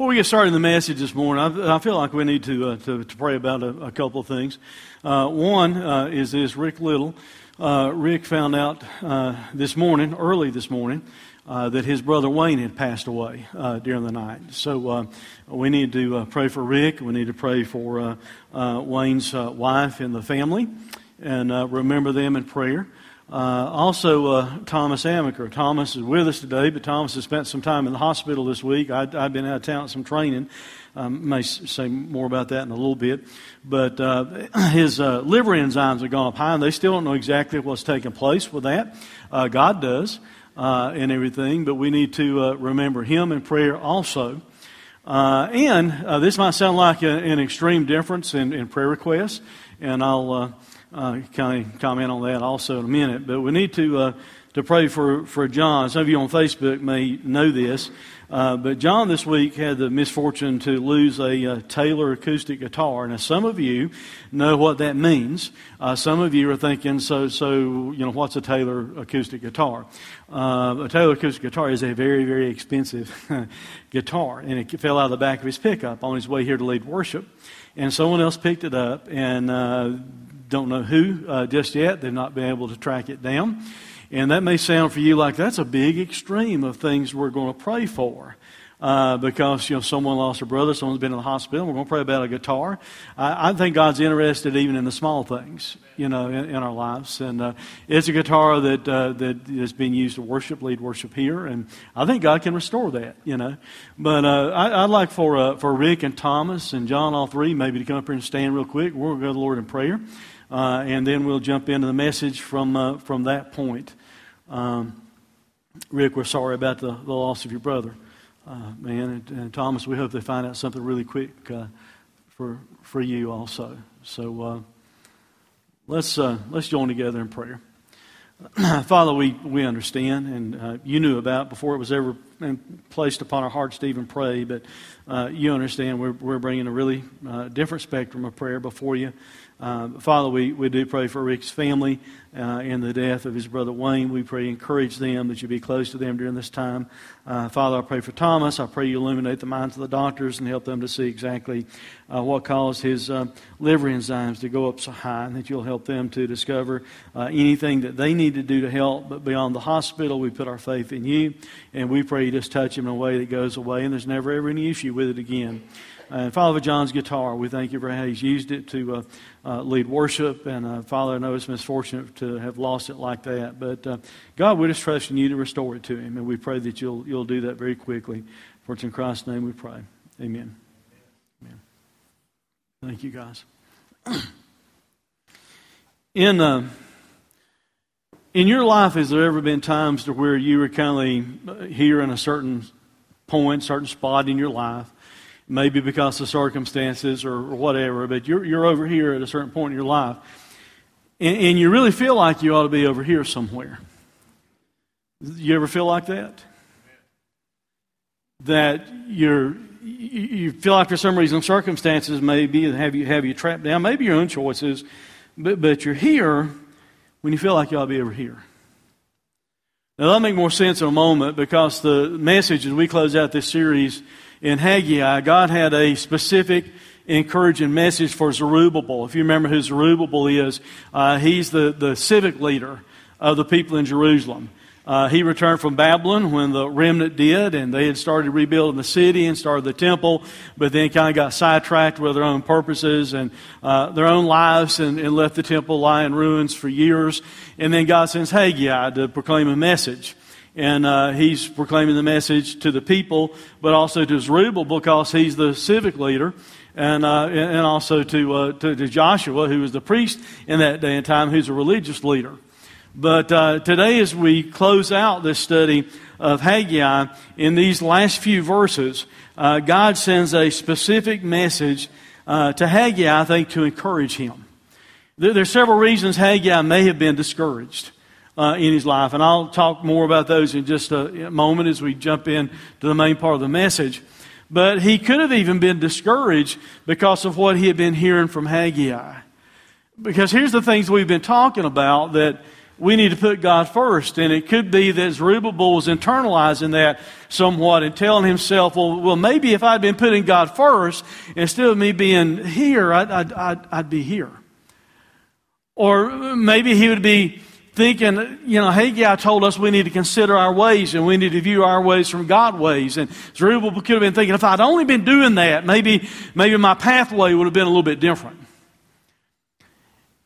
Before we get started in the message this morning, I, I feel like we need to, uh, to, to, pray about a, a couple of things. Uh, one uh, is this Rick Little. Uh, Rick found out uh, this morning, early this morning, uh, that his brother Wayne had passed away during the night. So we need to pray for Rick. We need to pray for Wayne's wife and the family and remember them in prayer. Uh, also, uh, Thomas Amaker. Thomas is with us today, but Thomas has spent some time in the hospital this week. i have been out of town some training. Um, may say more about that in a little bit. But uh, his uh, liver enzymes have gone up high, and they still don't know exactly what's taking place with that. Uh, God does uh, and everything, but we need to remember him in prayer also. and this might sound like a, an extreme difference in, in prayer requests, and I'll uh, kind of comment on that also in a minute. But we need to uh, to pray for for John. Some of you on Facebook may know this, uh, but John this week had the misfortune to lose a, uh, Taylor acoustic guitar. Now, some of you know what that means. Uh, some of you are thinking, so so you know what's a Taylor acoustic guitar? Uh, a Taylor acoustic guitar is a very very expensive guitar, and it fell out of the back of his pickup on his way here to lead worship and someone else picked it up and don't know who just yet. They've not been able to track it down. And that may sound for you like that's a big extreme of things we're going to pray for. Uh, because you know someone lost a brother, someone's been in the hospital. We're going to pray about a guitar. I, I think God's interested even in the small things, you know, in, in our lives. And uh, it's a guitar that uh, that is being used to worship, lead worship here, and I think God can restore that, you know. But uh, I, would like for uh, for Rick and Thomas and John, all three, maybe to come up here and stand real quick. To go to the Lord in prayer. Uh, and then we'll jump into the message from, from that point. Um, Rick, we're sorry about the, the loss of your brother, uh, man. And, and, Thomas, we hope they find out something really quick uh, for, for you also. So uh, let's, uh, let's join together in prayer. Father, we, we understand, and you knew about before it was ever placed upon our hearts to even pray, but you understand we're, we're bringing a really different spectrum of prayer before you. Uh, Father, we, we do pray for Rick's family uh, in the death of his brother Wayne. We pray, encourage them that you be close to them during this time. Uh, Father, I pray for Thomas. I pray you illuminate the minds of the doctors and help them to see exactly uh, what caused his uh, liver enzymes to go up so high, and that you'll help them to discover uh, anything that they need to do to help. But beyond the hospital, we put our faith in you, and we pray you just touch him in a way that goes away, and there's never ever any issue with it again. And Father John's guitar, we thank you for how he's used it to uh, uh, lead worship. And uh, Father, I know it's misfortunate to have lost it like that. But uh, God, we just trust in you to restore it to him. And we pray that you'll, you'll do that very quickly. For it's in Christ's name we pray. Amen. Amen. Thank you, guys. in, uh, in your life, has there ever been times to where you were kind of here in a certain point, certain spot in your life? Maybe because of circumstances or, whatever, but you're, you're over here at a certain point in your life. And, and you really feel like you ought to be over here somewhere. You ever feel like that? That you're, you feel like for some reason circumstances maybe have you, have you trapped down, maybe your own choices, but, but you're here when you feel like you ought to be over here. Now, that'll make more sense in a moment because the message as we close out this series in Haggai, God had a specific encouraging message for Zerubbabel. If you remember who Zerubbabel is, uh, he's the, the civic leader of the people in Jerusalem. Uh, he returned from Babylon when the remnant did, and they had started rebuilding the city and started the temple, but then kind of got sidetracked with their own purposes and uh, their own lives and, and, left the temple lie in ruins for years. And then God sends Haggai to proclaim a message and uh, he's proclaiming the message to the people, but also to Zerubbabel because he's the civic leader, and uh, and also to, uh, to, to Joshua, who was the priest in that day and time, who's a religious leader. But uh, today, as we close out this study of Haggai, in these last few verses, uh, God sends a specific message uh, to Haggai, I think, to encourage him. There, there, are several reasons Haggai may have been discouraged uh, in his life, and I'll talk more about those in just a moment as we jump in to the main part of the message. But he could have even been discouraged because of what he had been hearing from Haggai. Because here's the things we've been talking about that we need to put God first. And it could be that Zerubbabel was internalizing that somewhat and telling himself, well, well maybe if I'd been putting God first, instead of me being here, I'd, I'd, I'd, I'd be here. Or maybe he would be thinking, you know, Haggai told us we need to consider our ways and we need to view our ways from God's ways. And Zerubbabel could have been thinking, if I'd only been doing that, maybe, maybe my pathway would have been a little bit different.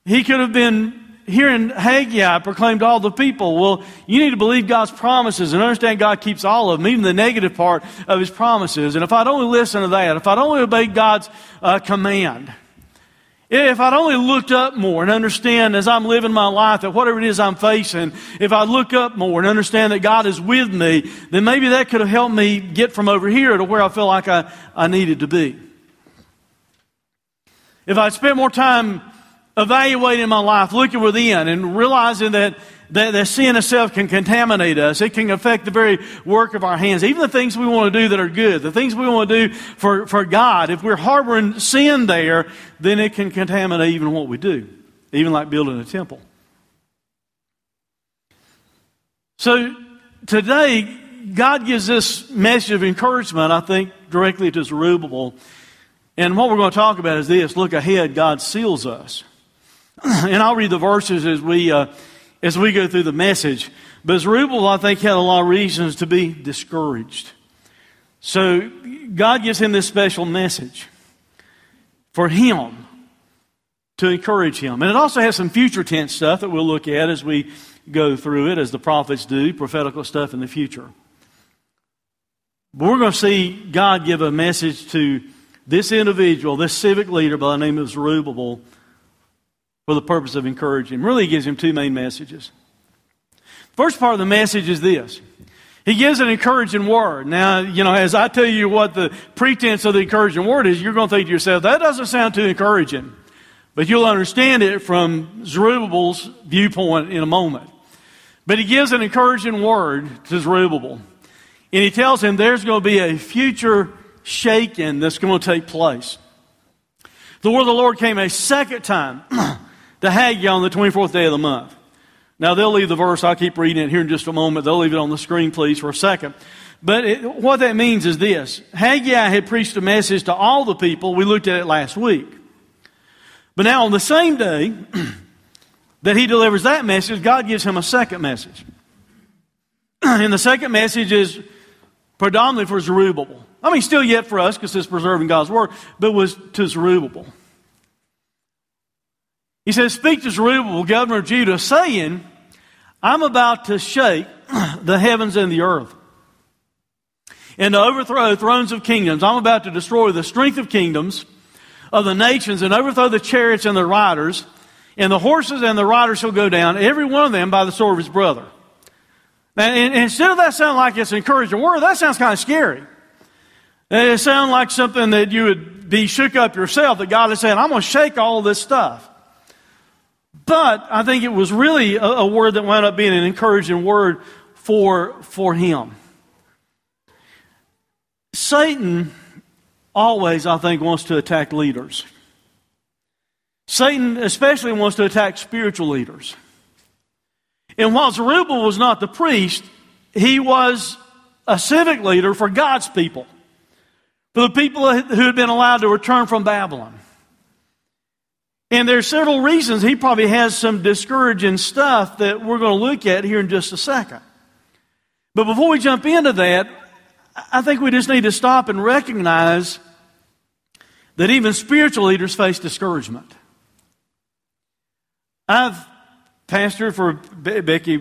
He could have been hearing Haggai proclaimed to all the people, well, you need to believe God's promises and understand God keeps all of them, even the negative part of His promises. And if I'd only listen to that, if I'd only obey God's uh, command, if I'd only looked up more and understand as I'm living my life that whatever it is I'm facing, if I look up more and understand that God is with me, then maybe that could have helped me get from over here to where I feel like I, I needed to be. If I'd spent more time evaluating my life, looking within, and realizing that, that, that sin itself can contaminate us. It can affect the very work of our hands. Even the things we want to do that are good, the things we want to do for, for God, if we're harboring sin there, then it can contaminate even what we do, even like building a temple. So today, God gives this message of encouragement, I think, directly to Zerubbabel. And what we're going to talk about is this look ahead, God seals us. and I'll read the verses as we, uh, as we go through the message. But Zerubbabel, I think, had a lot of reasons to be discouraged. So God gives him this special message for him to encourage him. And it also has some future tense stuff that we'll look at as we go through it, as the prophets do, prophetical stuff in the future. But we're going to see God give a message to this individual, this civic leader by the name of Zerubbabel, for the purpose of encouraging him. Really, he gives him two main messages. First part of the message is this. He gives an encouraging word. Now, you know, as I tell you what the pretense of the encouraging word is, you're going to think to yourself, that doesn't sound too encouraging. But you'll understand it from Zerubbabel's viewpoint in a moment. But he gives an encouraging word to Zerubbabel. And he tells him there's going to be a future shaking that's going to take place. The word of the Lord came a second time to Haggai on the 24th day of the month. Now, they'll leave the verse. I'll keep reading it here in just a moment. They'll leave it on the screen, please, for a second. But it, what that means is this Haggai had preached a message to all the people. We looked at it last week. But now, on the same day that he delivers that message, God gives him a second message. and the second message is predominantly for Zerubbabel. I mean, still yet for us because it's preserving God's word, but was to Zerubbabel. He says, Speak to Zerubbabel, governor of Judah, saying, I'm about to shake the heavens and the earth and to overthrow thrones of kingdoms. I'm about to destroy the strength of kingdoms of the nations and overthrow the chariots and the riders. And the horses and the riders shall go down, every one of them by the sword of his brother. Now, instead of that sounding like it's an encouraging word, that sounds kind of scary. It sounds like something that you would be shook up yourself, that God is saying, I'm going to shake all this stuff. But I think it was really a, a word that wound up being an encouraging word for, for him. Satan always, I think, wants to attack leaders. Satan especially wants to attack spiritual leaders. And while Zerubbabel was not the priest, he was a civic leader for God's people, for the people who had been allowed to return from Babylon. And there's several reasons he probably has some discouraging stuff that we're going to look at here in just a second. But before we jump into that, I think we just need to stop and recognize that even spiritual leaders face discouragement. I've pastored for Becky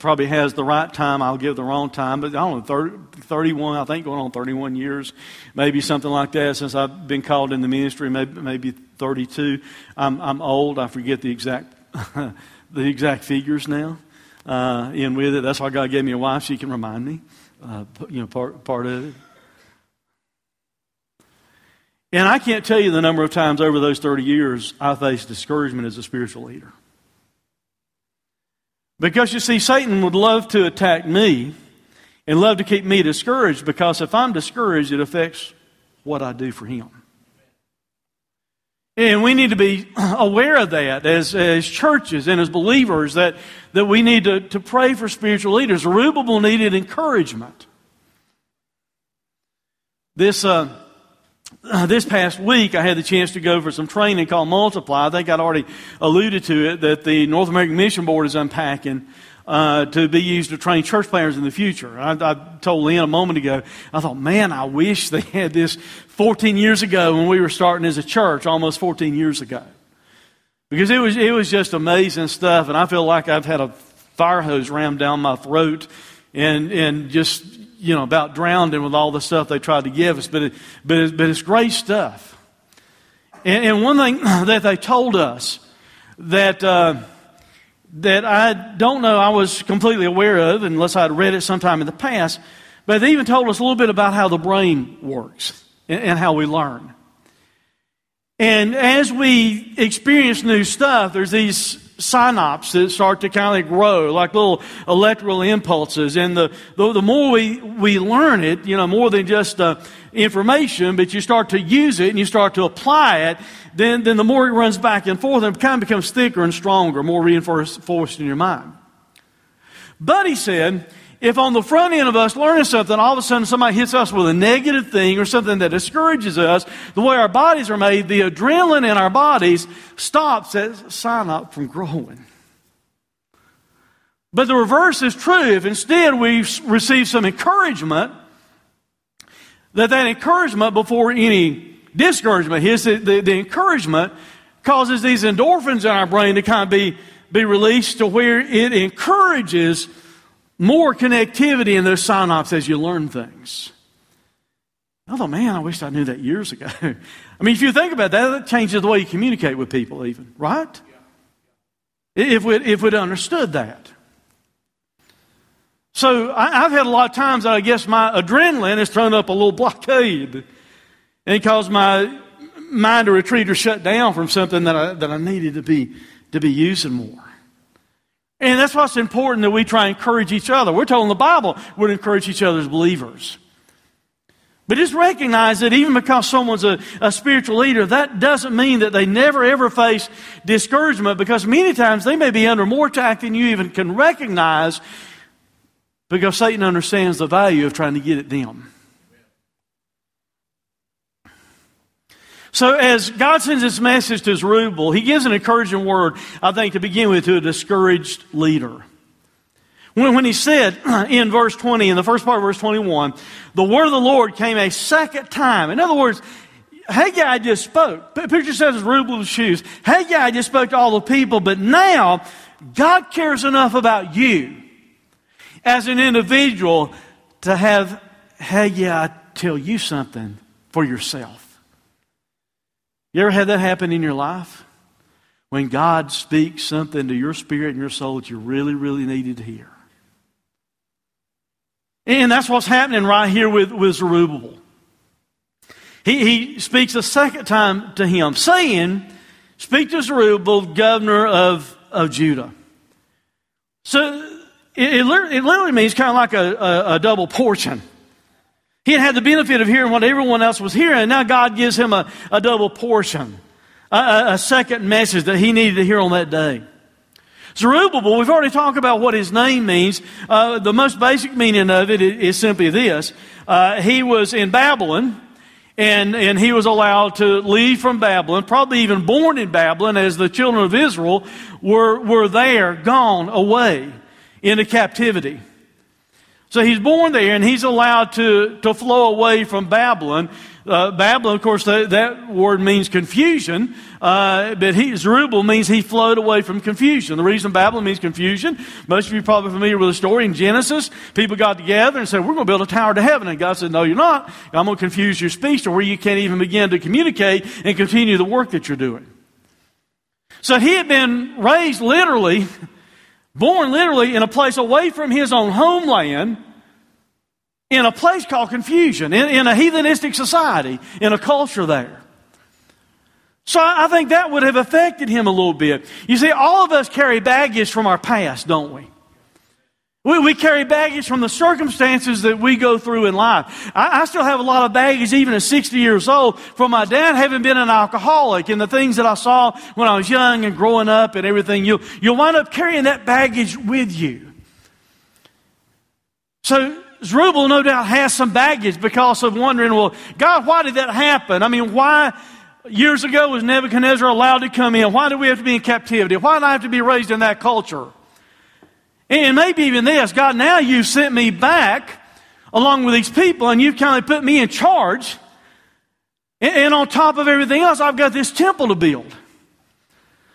probably has the right time. I'll give the wrong time, but I don't know, 30, 31, I think going on 31 years, maybe something like that since I've been called in the ministry, maybe, maybe 32. I'm, I'm old. I forget the exact, the exact figures now. Uh, in with it. That's why God gave me a wife. She can remind me, uh, you know, part, part of it. And I can't tell you the number of times over those 30 years I faced discouragement as a spiritual leader. Because you see, Satan would love to attack me and love to keep me discouraged because if I'm discouraged, it affects what I do for him. And we need to be aware of that as, as churches and as believers that, that we need to, to pray for spiritual leaders. Zerubbabel needed encouragement. This, uh, this past week, I had the chance to go for some training called Multiply. I think I'd already alluded to it that the North American Mission Board is unpacking uh, to be used to train church planters in the future. I, I told Lynn a moment ago, I thought, man, I wish they had this 14 years ago when we were starting as a church, almost 14 years ago. Because it was, it was just amazing stuff, and I feel like I've had a fire hose rammed down my throat and, and just, you know, about drowned in with all the stuff they tried to give us. But, it, but, it, but it's great stuff. And, and, one thing that they told us that, uh, that I don't know I was completely aware of unless I'd read it sometime in the past, but they even told us a little bit about how the brain works and, and how we learn. And as we experience new stuff, there's these synapses that start to kind of grow like little electrical impulses. And the, the, the more we, we learn it, you know, more than just uh, information, but you start to use it and you start to apply it, then, then the more it runs back and forth, and it kind of becomes thicker and stronger, more reinforced in your mind. But he said, if on the front end of us learning something, all of a sudden somebody hits us with a negative thing or something that discourages us, the way our bodies are made, the adrenaline in our bodies stops that synapse from growing. But the reverse is true. If instead we receive some encouragement, that that encouragement before any discouragement hits, the, the, the encouragement causes these endorphins in our brain to kind of be, be released to where it encourages more connectivity in those synapses as you learn things. I thought, man, I wish I knew that years ago. I mean, if you think about that, that changes the way you communicate with people, even, right? If we'd, if we'd understood that. So I, have had a lot of times that I guess my adrenaline has thrown up a little blockade and caused my mind to retreat or shut down from something that I, that I needed to be, to be using more. And that's why it's important that we try and encourage each other. We're told in the Bible we're to encourage each other as believers. But just recognize that even because someone's a, a, spiritual leader, that doesn't mean that they never ever face discouragement because many times they may be under more attack than you even can recognize because Satan understands the value of trying to get at them. So, as God sends this message to Zerubbabel, he gives an encouraging word, I think, to begin with, to a discouraged leader. When, when he said in verse 20, in the first part of verse 21, the word of the Lord came a second time. In other words, Haggai just spoke. Picture yourself as Zerubbabel's shoes. Haggai just spoke to all the people, but now God cares enough about you as an individual to have Haggai tell you something for yourself. You ever had that happen in your life? When God speaks something to your spirit and your soul that you really, really needed to hear. And that's what's happening right here with, with Zerubbabel. He, he speaks a second time to him, saying, Speak to Zerubbabel, governor of, of Judah. So it, it, literally means kind of like a, a, a double portion. He had had the benefit of hearing what everyone else was hearing, and now God gives him a, a double portion, a, a, second message that he needed to hear on that day. Zerubbabel, we've already talked about what his name means. Uh, the most basic meaning of it is, simply this. Uh, he was in Babylon, and, and he was allowed to leave from Babylon, probably even born in Babylon, as the children of Israel were, were there, gone away into captivity. So he's born there and he's allowed to, to flow away from Babylon. Uh, Babylon, of course, that, that word means confusion, uh, but he, Zerubbabel means he flowed away from confusion. The reason Babylon means confusion, most of you are probably familiar with the story in Genesis. People got together and said, We're going to build a tower to heaven. And God said, No, you're not. I'm going to confuse your speech to where you can't even begin to communicate and continue the work that you're doing. So he had been raised literally Born literally in a place away from his own homeland, in a place called confusion, in, in a heathenistic society, in a culture there. So I think that would have affected him a little bit. You see, all of us carry baggage from our past, don't we? We, we carry baggage from the circumstances that we go through in life. I, I, still have a lot of baggage, even at 60 years old, from my dad having been an alcoholic and the things that I saw when I was young and growing up and everything. You'll, you'll wind up carrying that baggage with you. So Zerubbabel no doubt has some baggage because of wondering, well, God, why did that happen? I mean, why years ago was Nebuchadnezzar allowed to come in? Why do we have to be in captivity? Why did I have to be raised in that culture? And maybe even this God, now you've sent me back along with these people and you've kind of put me in charge. And on top of everything else, I've got this temple to build.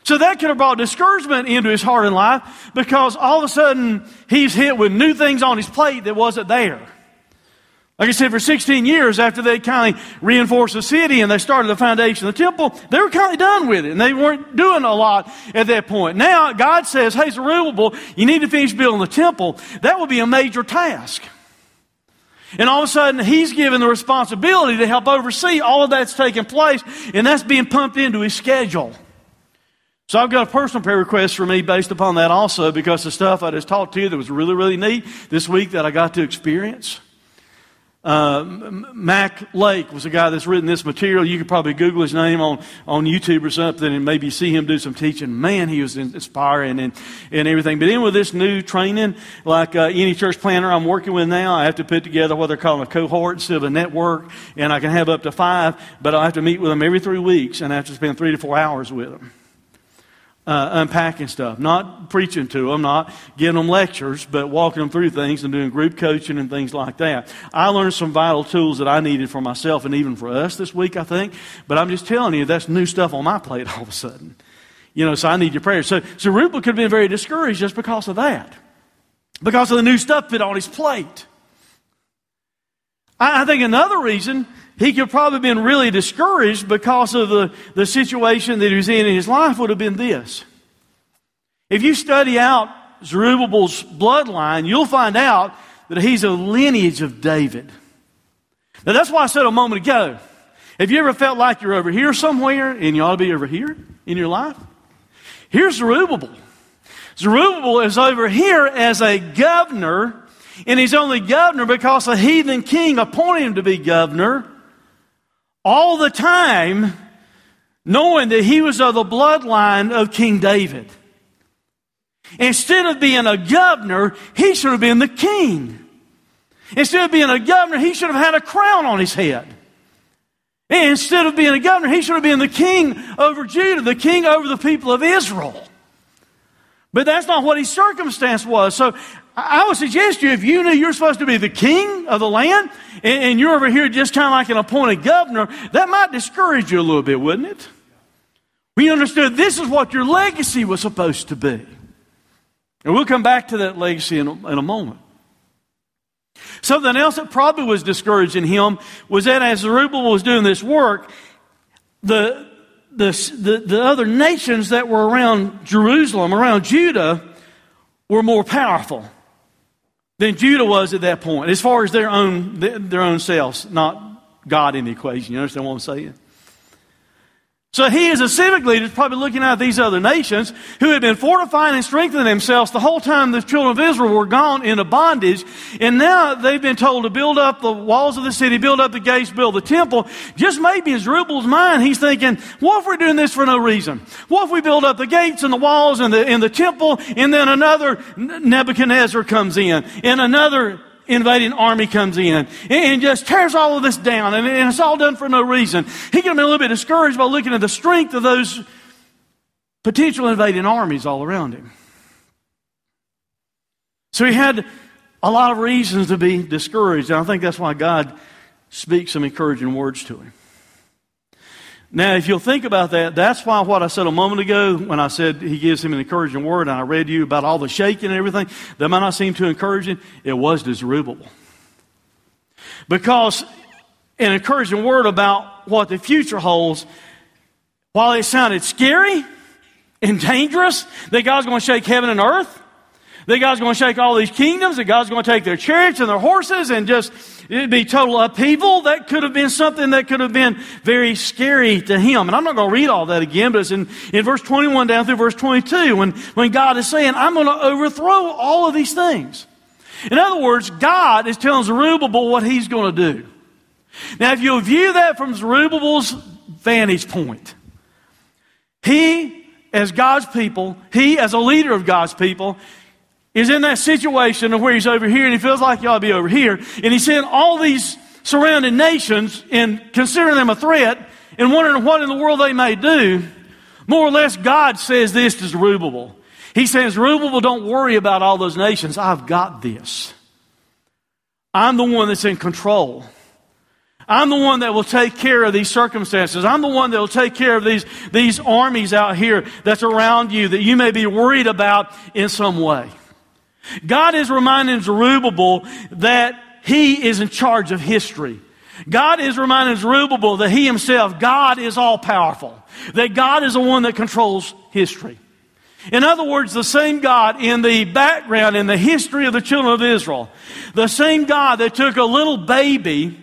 So that could have brought discouragement into his heart and life because all of a sudden he's hit with new things on his plate that wasn't there. Like I said, for 16 years after they kind of reinforced the city and they started the foundation of the temple, they were kind of done with it and they weren't doing a lot at that point. Now, God says, hey, Zerubbabel, you need to finish building the temple. That will be a major task. And all of a sudden, he's given the responsibility to help oversee all of that's taking place, and that's being pumped into his schedule. So I've got a personal prayer request for me based upon that also, because the stuff I just talked to you that was really, really neat this week that I got to experience. Uh, Mac Lake was a guy that's written this material. You could probably Google his name on, on YouTube or something and maybe see him do some teaching. Man, he was inspiring and, and everything. But then with this new training, like uh, any church planter I'm working with now, I have to put together what they're calling a cohort instead of a network, and I can have up to five, but I have to meet with them every three weeks, and I have to spend three to four hours with them uh, unpacking stuff, not preaching to them, not giving them lectures, but walking them through things and doing group coaching and things like that. I learned some vital tools that I needed for myself and even for us this week, I think. But I'm just telling you, that's new stuff on my plate all of a sudden. You know, so I need your prayers. So, so Rupert could have been very discouraged just because of that, because of the new stuff fit on his plate. I, I think another reason he could probably been really discouraged because of the, the situation that he was in in his life would have been this. If you study out Zerubbabel's bloodline, you'll find out that he's a lineage of David. Now that's why I said a moment ago. Have you ever felt like you're over here somewhere and you ought to be over here in your life? Here's Zerubbabel. Zerubbabel is over here as a governor, and he's only governor because a heathen king appointed him to be governor all the time knowing that he was of the bloodline of King David. Instead of being a governor, he should have been the king. Instead of being a governor, he should have had a crown on his head. Instead of being a governor, he should have been the king over Judah, the king over the people of Israel. But that's not what his circumstance was. So I would suggest you, if you knew you're supposed to be the king of the land, and, and you're over here just kind of like an appointed governor, that might discourage you a little bit, wouldn't it? We understood this is what your legacy was supposed to be. And we'll come back to that legacy in a, in a moment. Something else that probably was discouraging him was that as Zerubbabel was doing this work, the, the, the, the other nations that were around Jerusalem, around Judah, were more powerful than Judah was at that point, as far as their own, their own selves, not God in the equation. You understand what I'm saying? So he, as a civic leader, is probably looking at these other nations who had been fortifying and strengthening themselves the whole time the children of Israel were gone into bondage. And now they've been told to build up the walls of the city, build up the gates, build the temple. Just maybe in Zerubbabel's mind, he's thinking, what if we're doing this for no reason? What if we build up the gates and the walls and the, and the temple and then another Nebuchadnezzar comes in and another invading army comes in and just tears all of this down, and it's all done for no reason. He can be a little bit discouraged by looking at the strength of those potential invading armies all around him. So he had a lot of reasons to be discouraged, and I think that's why God speaks some encouraging words to him. Now, if you'll think about that, that's why what I said a moment ago when I said he gives him an encouraging word, and I read you about all the shaking and everything, that might not seem too encouraging. It was to Zerubbabel. Because an encouraging word about what the future holds, while it sounded scary and dangerous that God's going to shake heaven and earth, That God's going to shake all these kingdoms, that God's going to take their chariots and their horses and just, it'd be total upheaval. That could have been something that could have been very scary to him. And I'm not going to read all that again, but it's in, in verse 21 down through verse 22 when, when God is saying, I'm going to overthrow all of these things. In other words, God is telling Zerubbabel what he's going to do. Now, if you view that from Zerubbabel's vantage point, he, as God's people, he, as a leader of God's people, is in that situation of where he's over here and he feels like he ought to be over here. And he's seeing all these surrounding nations and considering them a threat and wondering what in the world they may do. More or less, God says this to Zerubbabel. He says, Zerubbabel, don't worry about all those nations. I've got this. I'm the one that's in control. I'm the one that will take care of these circumstances. I'm the one that will take care of these, these armies out here that's around you that you may be worried about in some way. God is reminding Zerubbabel that he is in charge of history. God is reminding Zerubbabel that he himself, God is all powerful. That God is the one that controls history. In other words, the same God in the background, in the history of the children of Israel, the same God that took a little baby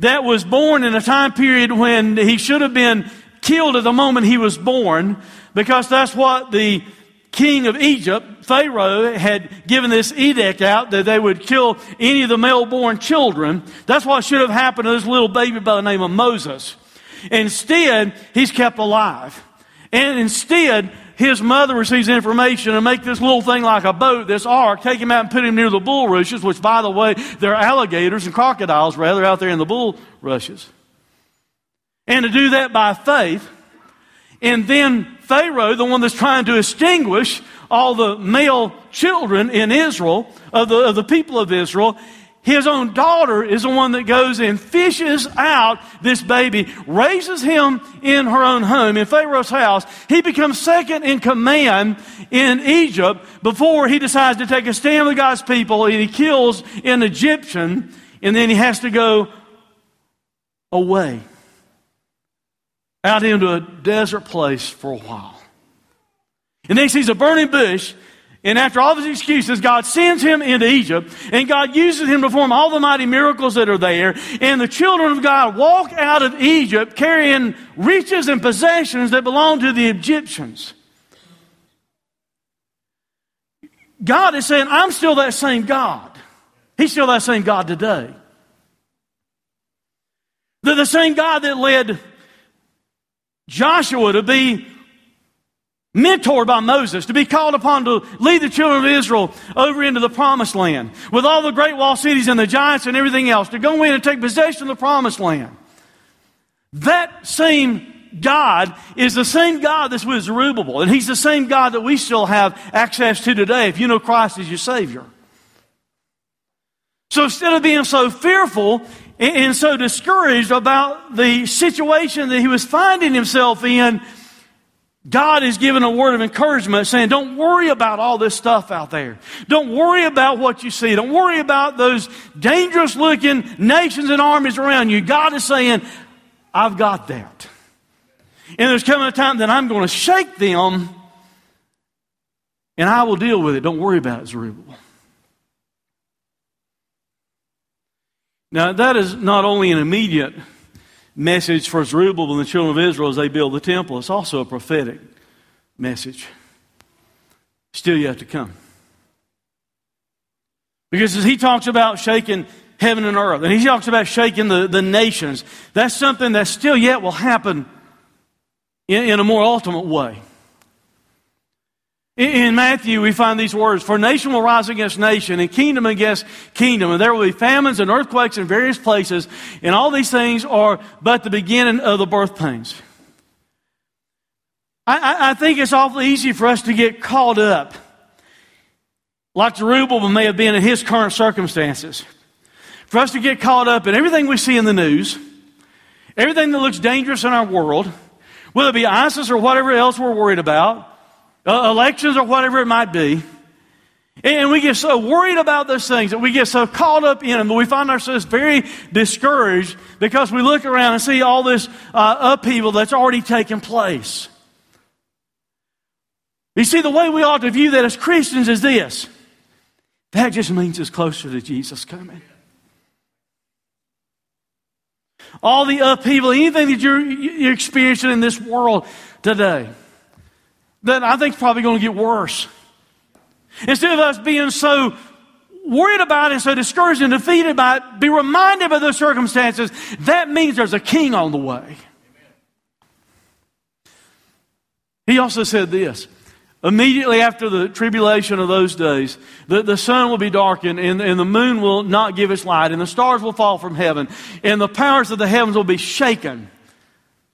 that was born in a time period when he should have been killed at the moment he was born, because that's what the king of Egypt, Pharaoh, had given this edict out that they would kill any of the male born children. That's what should have happened to this little baby by the name of Moses. Instead, he's kept alive. And instead, his mother receives information and make this little thing like a boat, this ark, take him out and put him near the bulrushes, which by the way, there are alligators and crocodiles rather out there in the bulrushes. And to do that by faith, and then Pharaoh, the one that's trying to extinguish all the male children in Israel, of the, of the people of Israel, his own daughter is the one that goes and fishes out this baby, raises him in her own home, in Pharaoh's house. He becomes second in command in Egypt before he decides to take a stand with God's people and he kills an Egyptian and then he has to go away out into a desert place for a while. And then he sees a burning bush, and after all his excuses, God sends him into Egypt, and God uses him to perform all the mighty miracles that are there. And the children of God walk out of Egypt carrying riches and possessions that belong to the Egyptians. God is saying, I'm still that same God. He's still that same God today. The, the same God that led Joshua to be mentored by Moses, to be called upon to lead the children of Israel over into the promised land with all the great wall cities and the giants and everything else, to go in and take possession of the promised land. That same God is the same God that's with Zerubbabel, and He's the same God that we still have access to today if you know Christ as your Savior. So instead of being so fearful, and so discouraged about the situation that he was finding himself in, God is giving a word of encouragement saying, don't worry about all this stuff out there. Don't worry about what you see. Don't worry about those dangerous looking nations and armies around you. God is saying, I've got that. And there's coming a time that I'm going to shake them and I will deal with it. Don't worry about it, Zerubbabel. Now, that is not only an immediate message for Zerubbabel and the children of Israel as they build the temple, it's also a prophetic message. Still yet to come. Because as he talks about shaking heaven and earth, and he talks about shaking the, the nations, that's something that still yet will happen in, in a more ultimate way. In Matthew, we find these words For nation will rise against nation, and kingdom against kingdom, and there will be famines and earthquakes in various places, and all these things are but the beginning of the birth pains. I, I think it's awfully easy for us to get caught up, like Zerubbabel may have been in his current circumstances, for us to get caught up in everything we see in the news, everything that looks dangerous in our world, whether it be ISIS or whatever else we're worried about uh, elections or whatever it might be. And we get so worried about those things that we get so caught up in them that we find ourselves very discouraged because we look around and see all this uh, upheaval that's already taken place. You see, the way we ought to view that as Christians is this That just means it's closer to Jesus coming. All the upheaval, anything that you're, you're experiencing in this world today, that I think is probably going to get worse. Instead of us being so worried about it and so discouraged and defeated by it, be reminded of those circumstances. That means there's a king on the way. He also said this Immediately after the tribulation of those days, the, the sun will be darkened, and, and the moon will not give its light, and the stars will fall from heaven, and the powers of the heavens will be shaken.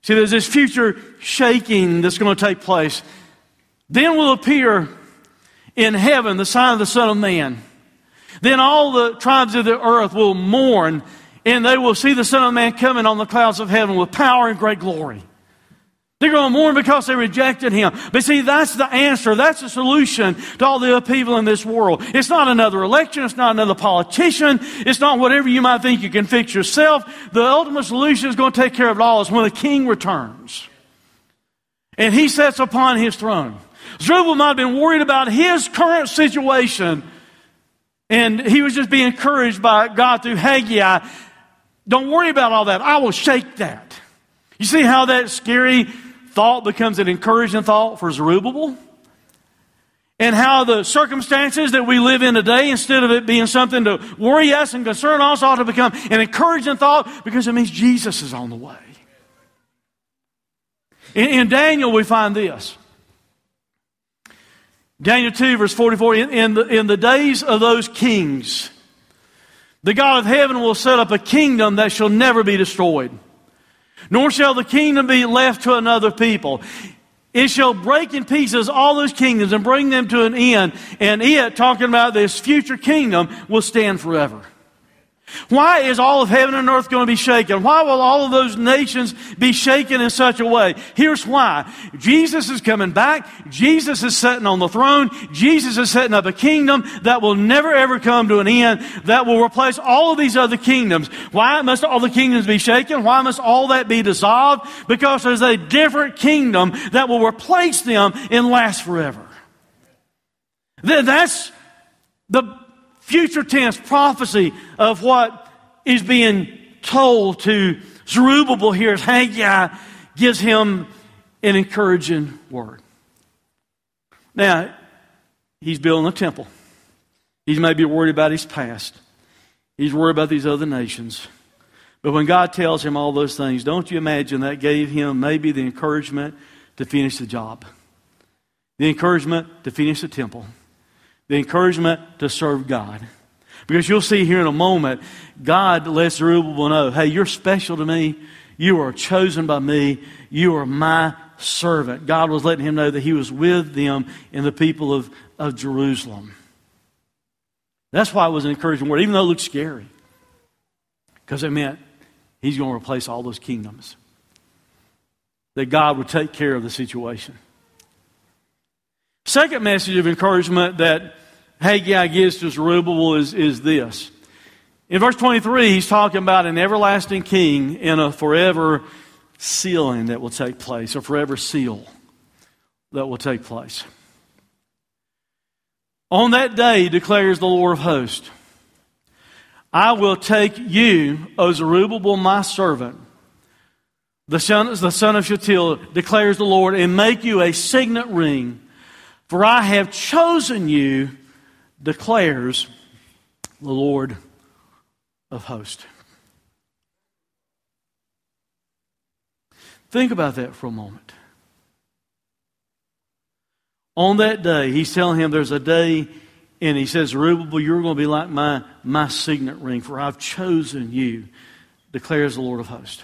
See, there's this future shaking that's going to take place. Then will appear in heaven the sign of the Son of Man. Then all the tribes of the earth will mourn, and they will see the Son of Man coming on the clouds of heaven with power and great glory. They're going to mourn because they rejected him. But see, that's the answer. That's the solution to all the upheaval in this world. It's not another election. It's not another politician. It's not whatever you might think you can fix yourself. The ultimate solution is going to take care of it all. is when the king returns. And he sits upon his throne. Zerubbabel might have been worried about his current situation. And he was just being encouraged by God through Haggai. Don't worry about all that. I will shake that. You see how that scary thought becomes an encouraging thought for Zerubbabel? And how the circumstances that we live in today, instead of it being something to worry us and concern us, ought to become an encouraging thought because it means Jesus is on the way. In, in Daniel, we find this. Daniel 2, verse 44 in, in, the, in the days of those kings, the God of heaven will set up a kingdom that shall never be destroyed nor shall the kingdom be left to another people. It shall break in pieces all those kingdoms and bring them to an end, and it, talking about this future kingdom, will stand forever. Why is all of heaven and earth going to be shaken? Why will all of those nations be shaken in such a way? Here's why. Jesus is coming back. Jesus is sitting on the throne. Jesus is setting up a kingdom that will never ever come to an end, that will replace all of these other kingdoms. Why must all the kingdoms be shaken? Why must all that be dissolved? Because there's a different kingdom that will replace them and last forever. That's the future tense prophecy of what is being told to Zerubbabel here as Haggai gives him an encouraging word. Now, he's building a temple. He's maybe worried about his past. He's worried about these other nations. But when God tells him all those things, don't you imagine that gave him maybe the encouragement to finish the job? The encouragement to finish the temple the encouragement to serve God. Because you'll see here in a moment, God lets Zerubbabel know, hey, you're special to me. You are chosen by me. You are my servant. God was letting him know that he was with them and the people of, of Jerusalem. That's why it was an encouraging word, even though it looked scary. Because it meant he's going to replace all those kingdoms. That God would take care of the situation. Second message of encouragement that Haggai gives to Zerubbabel is, is this. In verse 23, he's talking about an everlasting king and a forever sealing that will take place, a forever seal that will take place. On that day, declares the Lord of hosts, I will take you, O Zerubbabel, my servant, the son, the son of Shealtiel, declares the Lord, and make you a signet ring, for I have chosen you declares the Lord of hosts. Think about that for a moment. On that day, he's telling him there's a day, and he says, Zerubbabel, you're going to be like my, my signet ring, for I've chosen you, declares the Lord of hosts.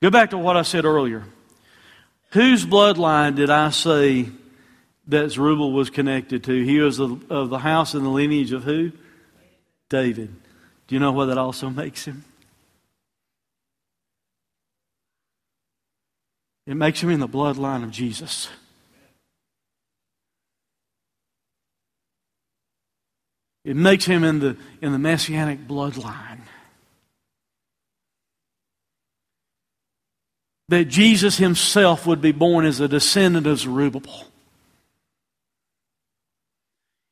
Go back to what I said earlier. Whose bloodline did I say that Zerubbabel was connected to. He was of, the house and the lineage of who? David. Do you know what that also makes him? It makes him in the bloodline of Jesus. It makes him in the, in the messianic bloodline. That Jesus himself would be born as a descendant of Zerubbabel.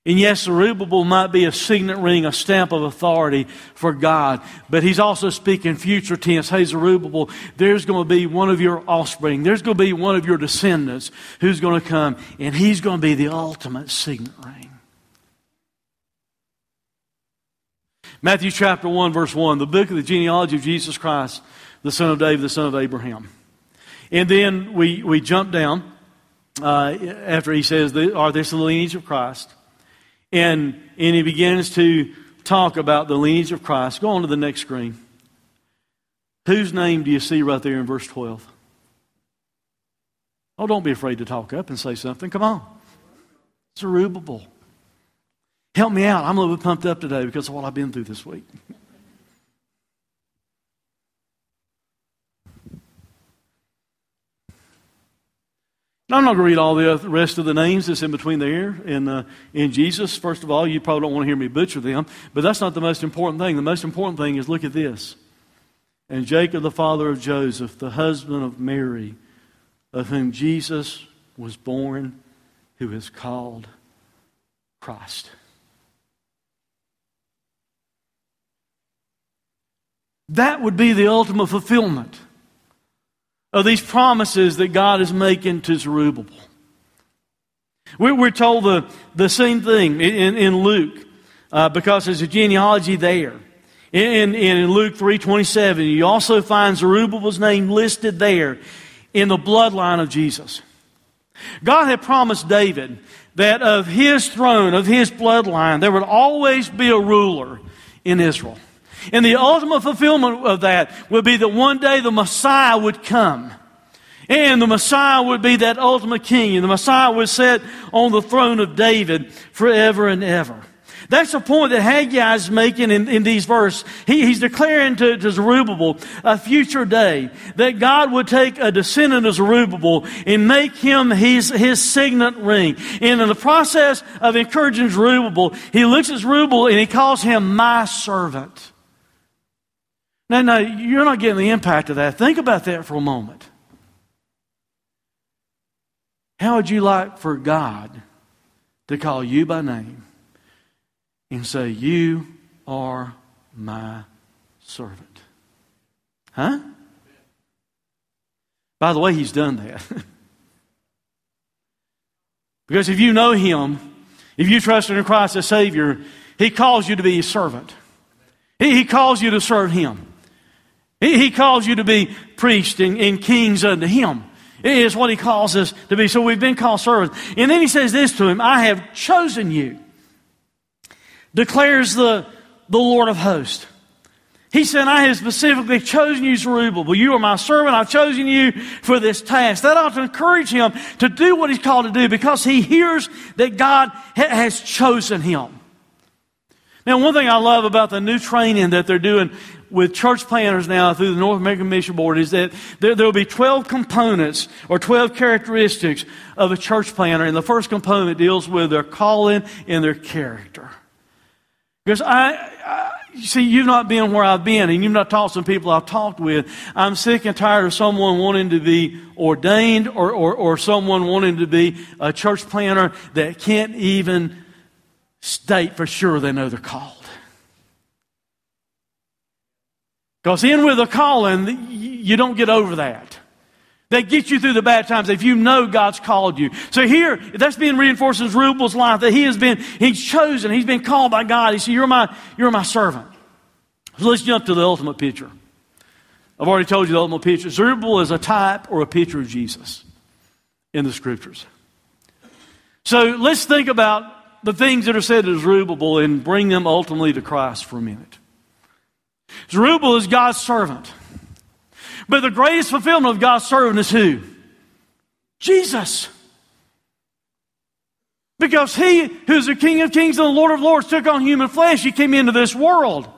And yes, Zerubbabel might be a signet ring, a stamp of authority for God, but he's also speaking future tense. Hey, Zerubbabel, there's going to be one of your offspring. There's going to be one of your descendants who's going to come, and he's going to be the ultimate signet ring. Matthew chapter 1, verse 1, the book of the genealogy of Jesus Christ, the son of David, the son of Abraham. And then we, we jump down uh, after he says, Are this the lineage of Christ? And, and he begins to talk about the lineage of Christ. Go on to the next screen. Whose name do you see right there in verse 12? Oh, don't be afraid to talk up and say something. Come on. Zerubbabel. Help me out. I'm a little bit pumped up today because of what I've been through this week. I'm not going to read all the rest of the names that's in between there in, uh, in Jesus. First of all, you probably don't want to hear me butcher them, but that's not the most important thing. The most important thing is look at this. And Jacob, the father of Joseph, the husband of Mary, of whom Jesus was born, who is called Christ. That would be the ultimate fulfillment of these promises that God is making to Zerubbabel. We're told the, the same thing in, in Luke uh, because there's a genealogy there. In, in, in Luke 3.27, you also find Zerubbabel's name listed there in the bloodline of Jesus. God had promised David that of his throne, of his bloodline, there would always be a ruler in Israel. And the ultimate fulfillment of that would be that one day the Messiah would come. And the Messiah would be that ultimate king. And the Messiah would sit on the throne of David forever and ever. That's the point that Haggai is making in, in these verses. He, he's declaring to, to Zerubbabel a future day that God would take a descendant of Zerubbabel and make him his, his signet ring. And in the process of encouraging Zerubbabel, he looks at Zerubbabel and he calls him my servant. Now, now, you're not getting the impact of that. Think about that for a moment. How would you like for God to call you by name and say, You are my servant? Huh? By the way, He's done that. because if you know Him, if you trust in Christ as Savior, He calls you to be His servant. He, he calls you to serve Him. He, he calls you to be priests and, and kings unto him. It is what he calls us to be. So we've been called servants. And then he says this to him I have chosen you, declares the, the Lord of hosts. He said, I have specifically chosen you, Zerubbabel. You are my servant. I've chosen you for this task. That ought to encourage him to do what he's called to do because he hears that God ha- has chosen him. Now, one thing I love about the new training that they're doing with church planters now through the North American Mission Board is that there, will be 12 components or 12 characteristics of a church planter. And the first component deals with their calling and their character. Because I, I see, you've not been where I've been, and you've not talked to some people I've talked with. I'm sick and tired of someone wanting to be ordained or, or, or someone wanting to be a church planter that can't even state for sure they know they're called. Because in with a calling, you don't get over that. They get you through the bad times if you know God's called you. So here, that's being reinforced in Zerubbabel's life that he has been, he's chosen, he's been called by God. He said, You're my, you're my servant. So let's jump to the ultimate picture. I've already told you the ultimate picture. Zerubbabel is a type or a picture of Jesus in the scriptures. So let's think about the things that are said to Zerubbabel and bring them ultimately to Christ for a minute. Zerubbabel is God's servant. But the greatest fulfillment of God's servant is who? Jesus. Because he, who's the King of Kings and the Lord of Lords, took on human flesh. He came into this world.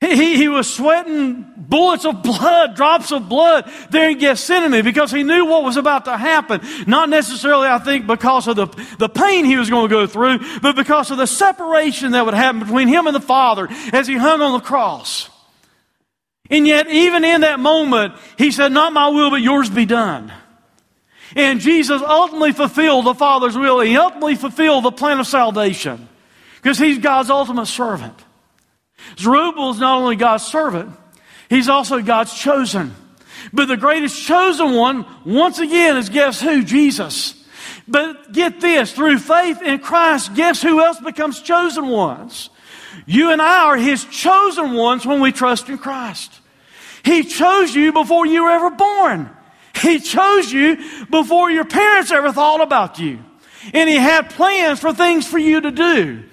He, he, he, was sweating bullets of blood, drops of blood there in Gethsemane because he knew what was about to happen. Not necessarily, I think, because of the, the pain he was going to go through, but because of the separation that would happen between him and the Father as he hung on the cross. And yet, even in that moment, he said, Not my will, but yours be done. And Jesus ultimately fulfilled the Father's will. He ultimately fulfilled the plan of salvation because he's God's ultimate servant. Zerubbabel is not only God's servant, he's also God's chosen. But the greatest chosen one, once again, is guess who? Jesus. But get this, through faith in Christ, guess who else becomes chosen ones? You and I are His chosen ones when we trust in Christ. He chose you before you were ever born. He chose you before your parents ever thought about you. And He had plans for things for you to do.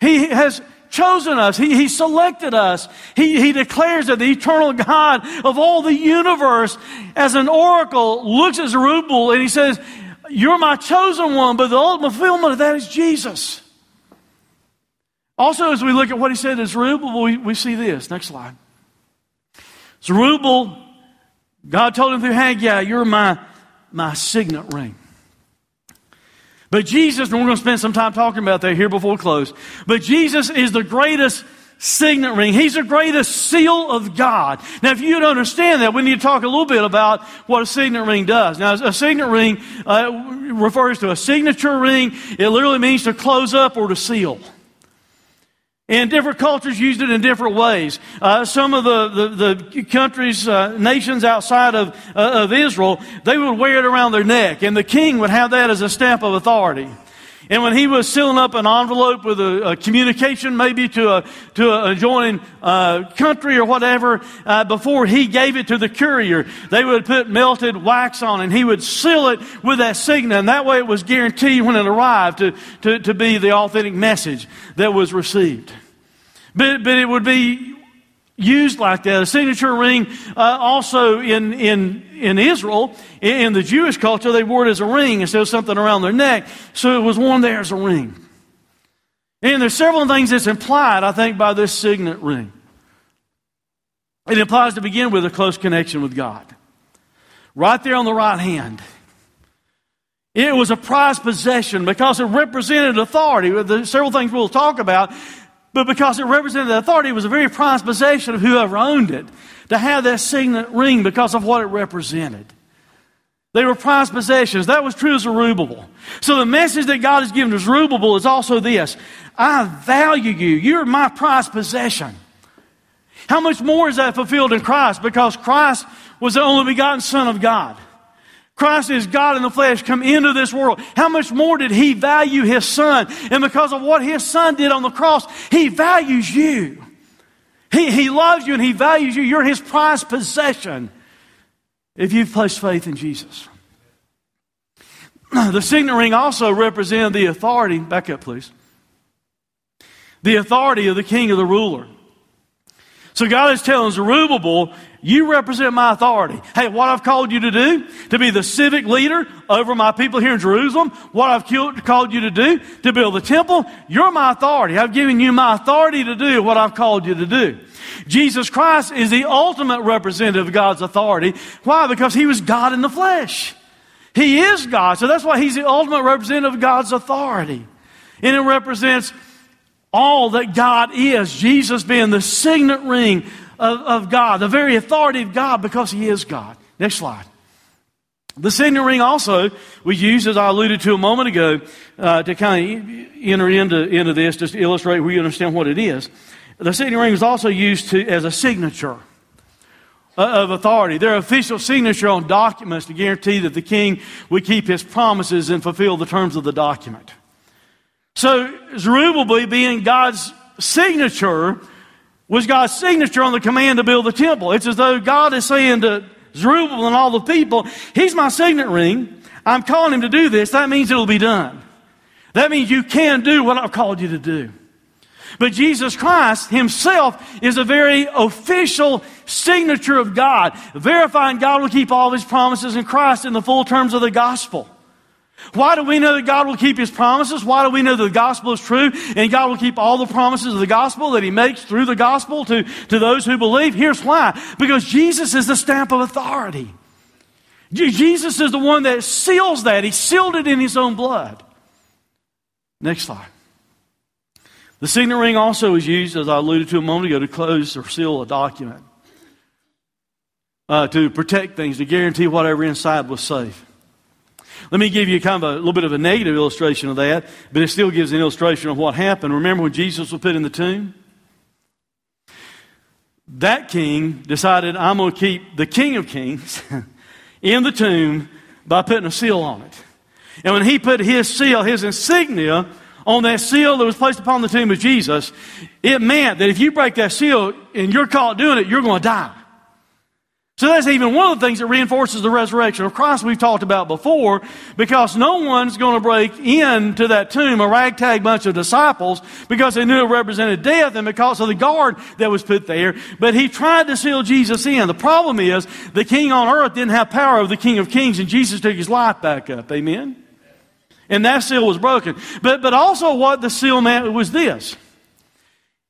He has chosen us. He, he selected us. He, he declares that the eternal God of all the universe, as an oracle, looks at Zerubbabel and he says, You're my chosen one, but the ultimate fulfillment of that is Jesus. Also, as we look at what he said to Zerubbabel, we, we see this. Next slide. Zerubbabel, God told him through Haggai, You're my, my signet ring. But Jesus, and we're going to spend some time talking about that here before we close, but Jesus is the greatest signet ring. He's the greatest seal of God. Now, if you don't understand that, we need to talk a little bit about what a signet ring does. Now, a signet ring uh, refers to a signature ring. It literally means to close up or to seal. And different cultures used it in different ways. Uh, some of the, the, the countries, uh, nations outside of, uh, of Israel, they would wear it around their neck, and the king would have that as a stamp of authority. And when he was sealing up an envelope with a, a communication, maybe to a to an adjoining uh, country or whatever, uh, before he gave it to the courier, they would put melted wax on, and he would seal it with that signet, and that way it was guaranteed when it arrived to to, to be the authentic message that was received. But but it would be used like that. A signature ring, uh, also in, in, in Israel, in, in, the Jewish culture, they wore it as a ring instead of something around their neck. So it was worn there as a ring. And there's several things that's implied, I think, by this signet ring. It implies to begin with a close connection with God. Right there on the right hand. It was a prized possession because it represented authority. There's several things we'll talk about but because it represented the authority, it was a very prized possession of whoever owned it to have that signet ring because of what it represented. They were prized possessions. That was true of Zerubbabel. So the message that God has given to Zerubbabel is also this I value you. You're my prized possession. How much more is that fulfilled in Christ? Because Christ was the only begotten Son of God. Christ is God in the flesh come into this world. How much more did he value his son? And because of what his son did on the cross, he values you. He, he loves you and he values you. You're his prized possession if you've placed faith in Jesus. The signet ring also represented the authority, back up please, the authority of the king of the ruler. So God is telling Zerubbabel, you represent my authority. Hey, what I've called you to do, to be the civic leader over my people here in Jerusalem, what I've called you to do, to build the temple, you're my authority. I've given you my authority to do what I've called you to do. Jesus Christ is the ultimate representative of God's authority. Why? Because he was God in the flesh. He is God. So that's why he's the ultimate representative of God's authority. And it represents all that God is. Jesus being the signet ring of, of God, the very authority of God because He is God. Next slide. The signet ring also was used, as I alluded to a moment ago, uh, to kind of enter into, into this, just to illustrate we understand what it is. The signet ring was also used to, as a signature of authority. Their official signature on documents to guarantee that the king would keep his promises and fulfill the terms of the document. So Zerubbabel being God's signature was God's signature on the command to build the temple. It's as though God is saying to Zerubbabel and all the people, He's my signet ring. I'm calling him to do this. That means it'll be done. That means you can do what I've called you to do. But Jesus Christ himself is a very official signature of God, verifying God will keep all of his promises in Christ in the full terms of the gospel. Why do we know that God will keep His promises? Why do we know that the gospel is true and God will keep all the promises of the gospel that He makes through the gospel to, to those who believe? Here's why. Because Jesus is the stamp of authority. Jesus is the one that seals that. He sealed it in His own blood. Next slide. The signet ring also is used, as I alluded to a moment ago, to close or seal a document. Uh, to protect things, to guarantee whatever inside was safe. Let me give you kind of a little bit of a negative illustration of that, but it still gives an illustration of what happened. Remember when Jesus was put in the tomb? That king decided, I'm going to keep the King of Kings in the tomb by putting a seal on it. And when he put his seal, his insignia, on that seal that was placed upon the tomb of Jesus, it meant that if you break that seal and you're caught doing it, you're going to die. So that's even one of the things that reinforces the resurrection of Christ we've talked about before, because no one's going to break into that tomb a ragtag bunch of disciples because they knew it represented death and because of the guard that was put there. But he tried to seal Jesus in. The problem is the king on earth didn't have power over the king of kings and Jesus took his life back up. Amen? And that seal was broken. But, but also what the seal meant was this.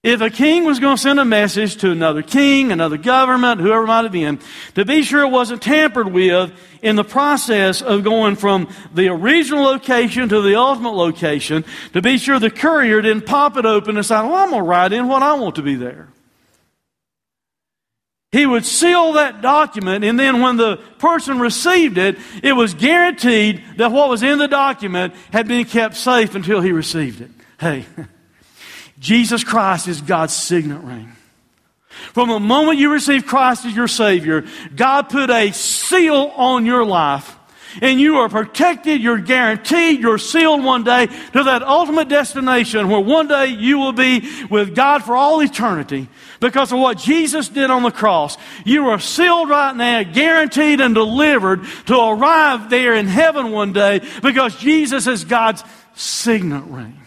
If a king was going to send a message to another king, another government, whoever it might have been, to be sure it wasn't tampered with in the process of going from the original location to the ultimate location, to be sure the courier didn't pop it open and say, well, I'm going to write in what I want to be there. He would seal that document, and then when the person received it, it was guaranteed that what was in the document had been kept safe until he received it. Hey, Jesus Christ is God's signet ring. From the moment you receive Christ as your Savior, God put a seal on your life. And you are protected, you're guaranteed, you're sealed one day to that ultimate destination where one day you will be with God for all eternity because of what Jesus did on the cross. You are sealed right now, guaranteed and delivered to arrive there in heaven one day because Jesus is God's signet ring.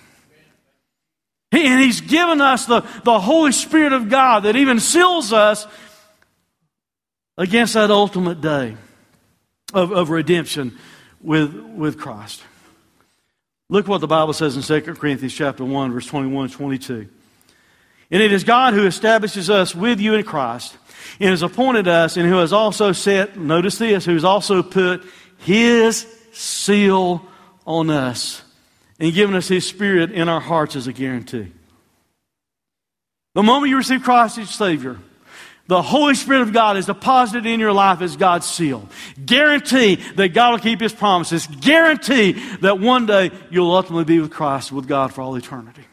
And He's given us the, the Holy Spirit of God that even seals us against that ultimate day of, of redemption with, with Christ. Look what the Bible says in 2 Corinthians chapter 1, verse 21 and 22. And it is God who establishes us with you in Christ and has appointed us and who has also set, notice this, who has also put his seal on us and given us His Spirit in our hearts as a guarantee. The moment you receive Christ as Savior, the Holy Spirit of God is deposited in your life as God's seal. Guarantee that God will keep His promises. Guarantee that one day you'll ultimately be with Christ, with God for all eternity.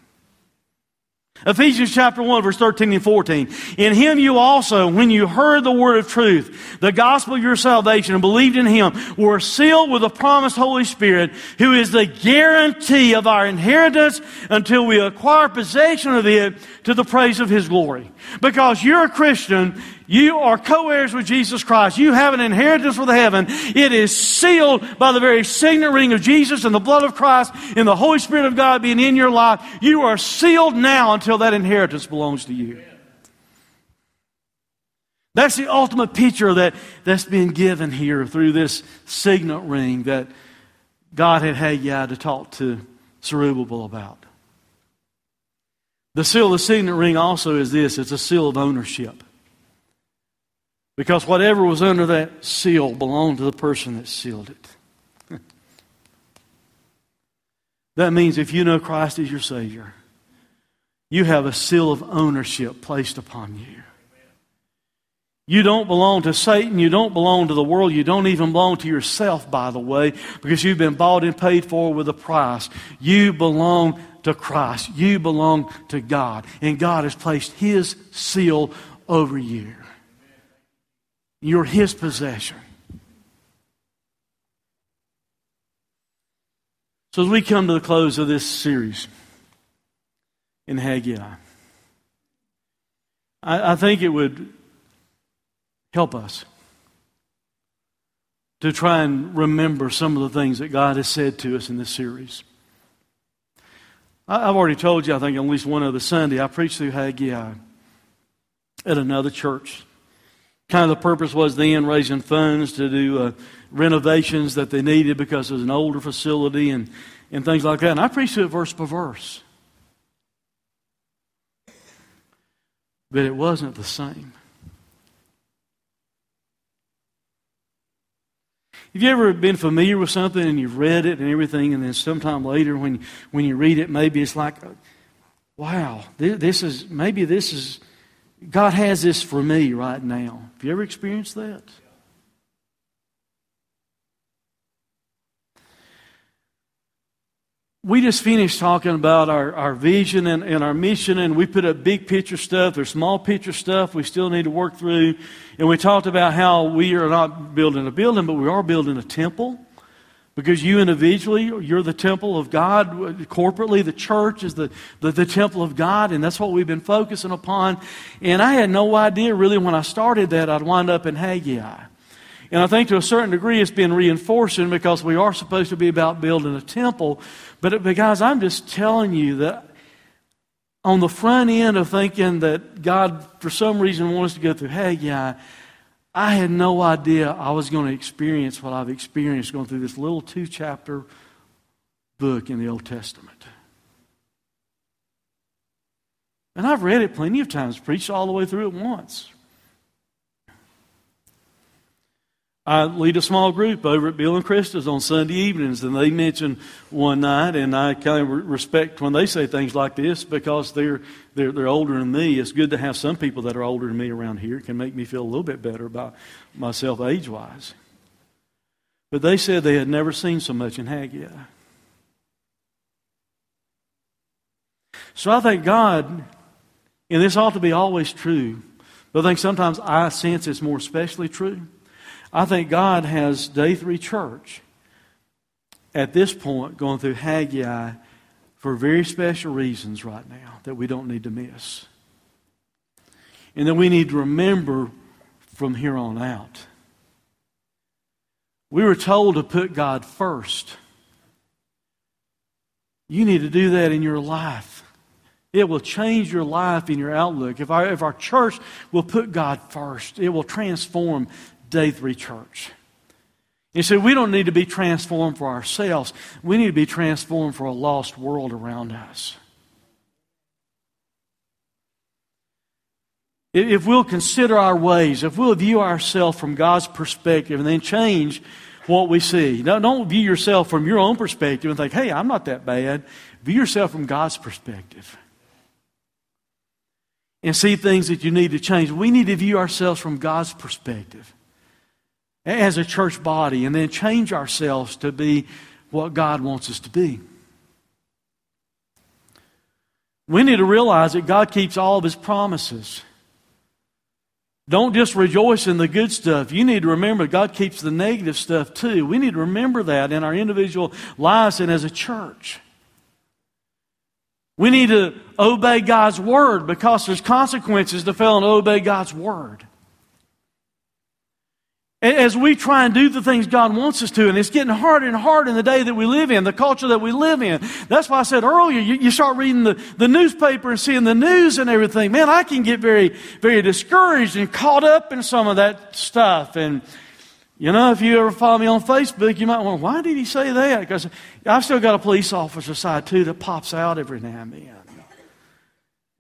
Ephesians chapter 1, verse 13 and 14. In him you also, when you heard the word of truth, the gospel of your salvation, and believed in him, were sealed with the promised Holy Spirit, who is the guarantee of our inheritance until we acquire possession of it to the praise of his glory. Because you're a Christian, you are co heirs with Jesus Christ. You have an inheritance with heaven. It is sealed by the very signet ring of Jesus and the blood of Christ and the Holy Spirit of God being in your life. You are sealed now until that inheritance belongs to you. That's the ultimate picture that, that's been given here through this signet ring that God had had Haggai to talk to Zerubbabel about. The seal of the signet ring also is this it's a seal of ownership. Because whatever was under that seal belonged to the person that sealed it. that means if you know Christ as your Savior, you have a seal of ownership placed upon you. You don't belong to Satan. You don't belong to the world. You don't even belong to yourself, by the way, because you've been bought and paid for with a price. You belong to Christ. You belong to God. And God has placed His seal over you. You're His possession. So, as we come to the close of this series in Haggai, I, I think it would help us to try and remember some of the things that God has said to us in this series. I've already told you, I think, at least one other Sunday, I preached through Haggai at another church kind of the purpose was then raising funds to do uh, renovations that they needed because it was an older facility and, and things like that. And I preached it verse by verse. But it wasn't the same. Have you ever been familiar with something and you've read it and everything, and then sometime later when, when you read it, maybe it's like, wow, this is, maybe this is God has this for me right now. Have you ever experienced that? we just finished talking about our, our vision and, and our mission, and we put up big picture stuff. There's small picture stuff we still need to work through. And we talked about how we are not building a building, but we are building a temple. Because you individually, you're the temple of God. Corporately, the church is the, the, the, temple of God, and that's what we've been focusing upon. And I had no idea really when I started that I'd wind up in Haggai. And I think to a certain degree it's been reinforcing because we are supposed to be about building a temple. But guys, I'm just telling you that on the front end of thinking that God, for some reason, wants to go through Haggai, I had no idea I was going to experience what I've experienced going through this little two chapter book in the Old Testament. And I've read it plenty of times, preached all the way through it once. I lead a small group over at Bill and Krista's on Sunday evenings, and they mentioned one night, and I kind of respect when they say things like this because they're, they're, they're older than me. It's good to have some people that are older than me around here. It can make me feel a little bit better about myself age wise. But they said they had never seen so much in Haggai. So I think God, and this ought to be always true, but I think sometimes I sense it's more especially true I think God has Day 3 Church at this point going through Haggai for very special reasons right now that we don't need to miss. And that we need to remember from here on out. We were told to put God first. You need to do that in your life. It will change your life and your outlook. If our, if our church will put God first, it will transform Day 3 Church. You see, we don't need to be transformed for ourselves. We need to be transformed for a lost world around us. If we'll consider our ways, if we'll view ourselves from God's perspective and then change what we see. don't view yourself from your own perspective and think, hey, I'm not that bad. View yourself from God's perspective and see things that you need to change. We need to view ourselves from God's perspective as a church body and then change ourselves to be what God wants us to be. We need to realize that God keeps all of His promises. Don't just rejoice in the good stuff. You need to remember God keeps the negative stuff too. We need to remember that in our individual lives and as a church. We need to obey God's word because there's consequences to failing to obey God's word. As we try and do the things God wants us to, and it's getting harder and harder in the day that we live in, the culture that we live in. That's why I said earlier, you, you start reading the, the newspaper and seeing the news and everything. Man, I can get very, very discouraged and caught up in some of that stuff. And, you know, if you ever follow me on Facebook, you might wonder, why did he say that? Because I've still got a police officer side too that pops out every now and then.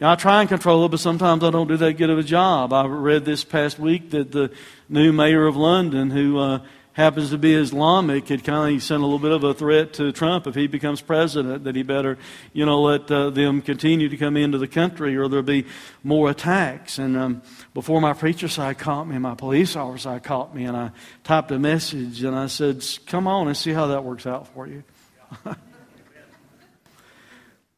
I try and control it, but sometimes I don't do that good of a job. I read this past week that the new mayor of London, who uh, happens to be Islamic, had kind of sent a little bit of a threat to Trump if he becomes president that he better, you know, let uh, them continue to come into the country or there'll be more attacks. And um, before my preacher side caught me, my police officer side caught me, and I typed a message and I said, "Come on and see how that works out for you."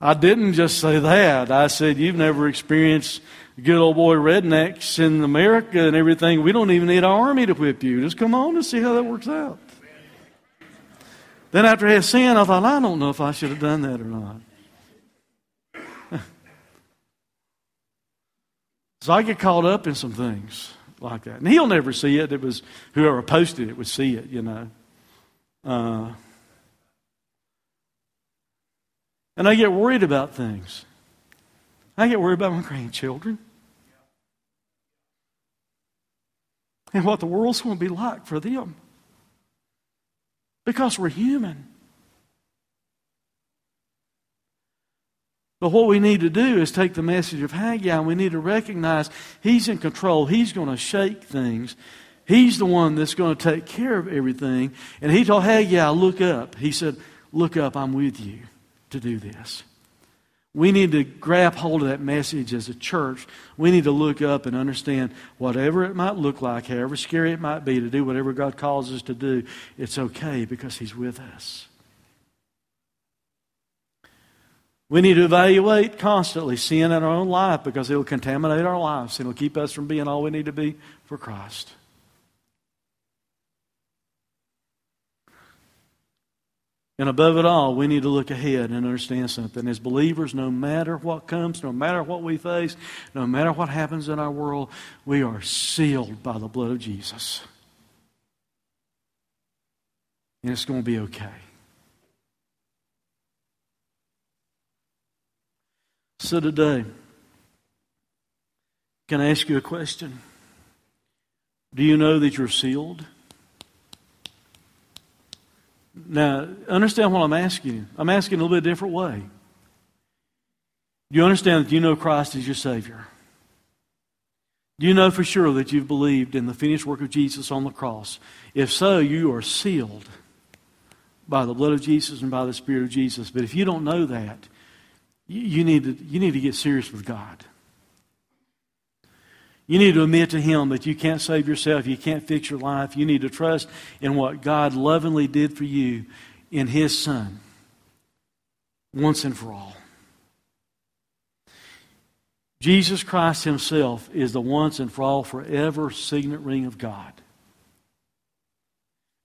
I didn't just say that. I said, You've never experienced good old boy rednecks in America and everything. We don't even need our army to whip you. Just come on and see how that works out. Then after I had sinned, I thought, I don't know if I should have done that or not. so I get caught up in some things like that. And he'll never see it. It was whoever posted it would see it, you know. Uh, and I get worried about things. I get worried about my grandchildren. And what the world's going to be like for them. Because we're human. But what we need to do is take the message of Haggai and we need to recognize He's in control. He's going to shake things. He's the one that's going to take care of everything. And He told Haggai, look up. He said, Look up, I'm with you to do this. We need to grab hold of that message as a church. We need to look up and understand whatever it might look like, however scary it might be, to do whatever God calls us to do, it's okay because He's with us. We need to evaluate constantly sin in our own life because it'll contaminate our lives and it'll keep us from being all we need to be for Christ. And above it all, we need to look ahead and understand something. As believers, no matter what comes, no matter what we face, no matter what happens in our world, we are sealed by the blood of Jesus. And it's going to be okay. So today, can I ask you a question? Do you know that you're sealed? Now, understand what I'm asking you. I'm asking in a little bit different way. Do you understand that you know Christ is your Savior? Do you know for sure that you've believed in the finished work of Jesus on the cross? If so, you are sealed by the blood of Jesus and by the Spirit of Jesus. But if you don't know that, you, need, to, you need to get serious with God. You need to admit to Him that you can't save yourself, you can't fix your life. You need to trust in what God lovingly did for you in His Son once and for all. Jesus Christ Himself is the once and for all forever signet ring of God.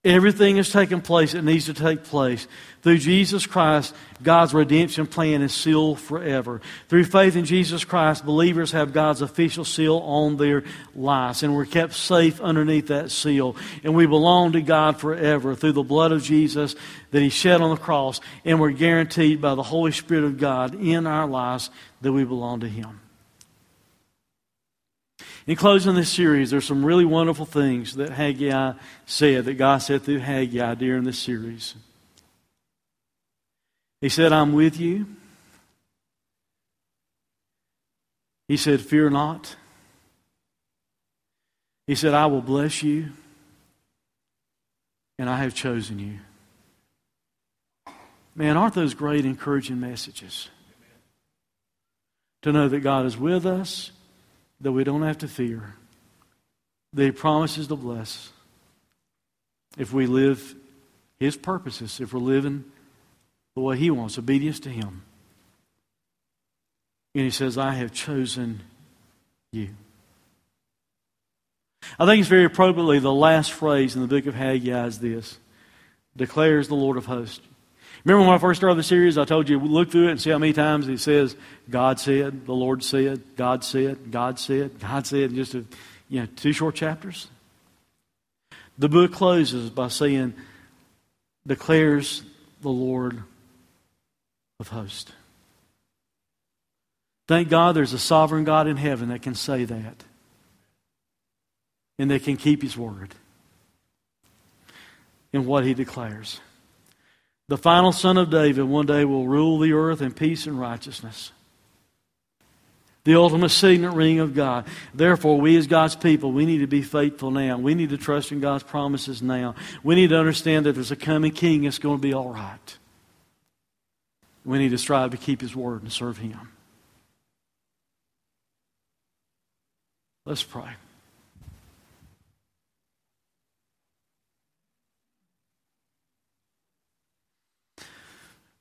Everything has taken place that needs to take place. Through Jesus Christ, God's redemption plan is sealed forever. Through faith in Jesus Christ, believers have God's official seal on their lives, and we're kept safe underneath that seal. And we belong to God forever through the blood of Jesus that He shed on the cross, and we're guaranteed by the Holy Spirit of God in our lives that we belong to Him. In closing this series, there's some really wonderful things that Haggai said, that God said through Haggai during this series. He said, I'm with you. He said, Fear not. He said, I will bless you, and I have chosen you. Man, aren't those great encouraging messages? To know that God is with us that we don't have to fear, that He promises to bless if we live His purposes, if we're living the way He wants, obedience to Him. And He says, I have chosen you. I think it's very appropriately the last phrase in the book of Haggai is this declares the Lord of hosts. Remember when I first started the series, I told you, look through it and see how many times it says, God said, the Lord said, God said, God said, God said, just a, you know, two short chapters. The book closes by saying, declares the Lord of hosts. Thank God there's a sovereign God in heaven that can say that and that can keep his word in what he declares. The final son of David one day will rule the earth in peace and righteousness. The ultimate signet ring of God. Therefore, we as God's people, we need to be faithful now. We need to trust in God's promises now. We need to understand that there's a coming king that's going to be all right. We need to strive to keep his word and serve him. Let's pray.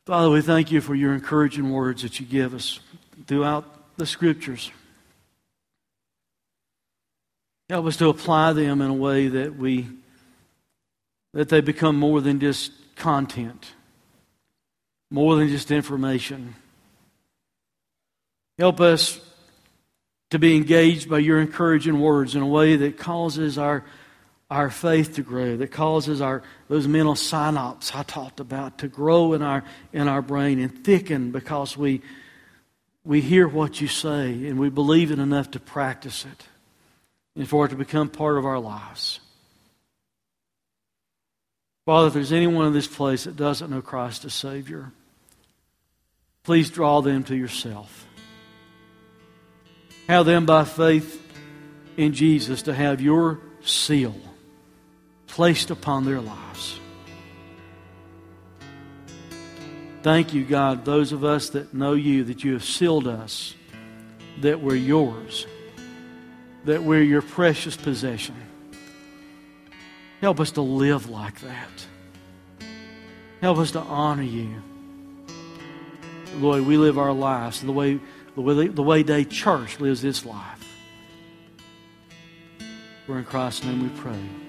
Father, we thank you for your encouraging words that you give us throughout the scriptures. Help us to apply them in a way that we that they become more than just content, more than just information. Help us to be engaged by your encouraging words in a way that causes our our faith to grow, that causes our those mental synapses I talked about to grow in our in our brain and thicken because we we hear what you say and we believe it enough to practice it and for it to become part of our lives. Father, if there's anyone in this place that doesn't know Christ as Savior, please draw them to yourself. Have them by faith in Jesus to have your seal placed upon their lives. Thank you, God, those of us that know you, that you have sealed us, that we're yours, that we're your precious possession. Help us to live like that. Help us to honor you. way we live our lives, the way, the way, the way Day Church lives its life. We're in Christ's name we pray.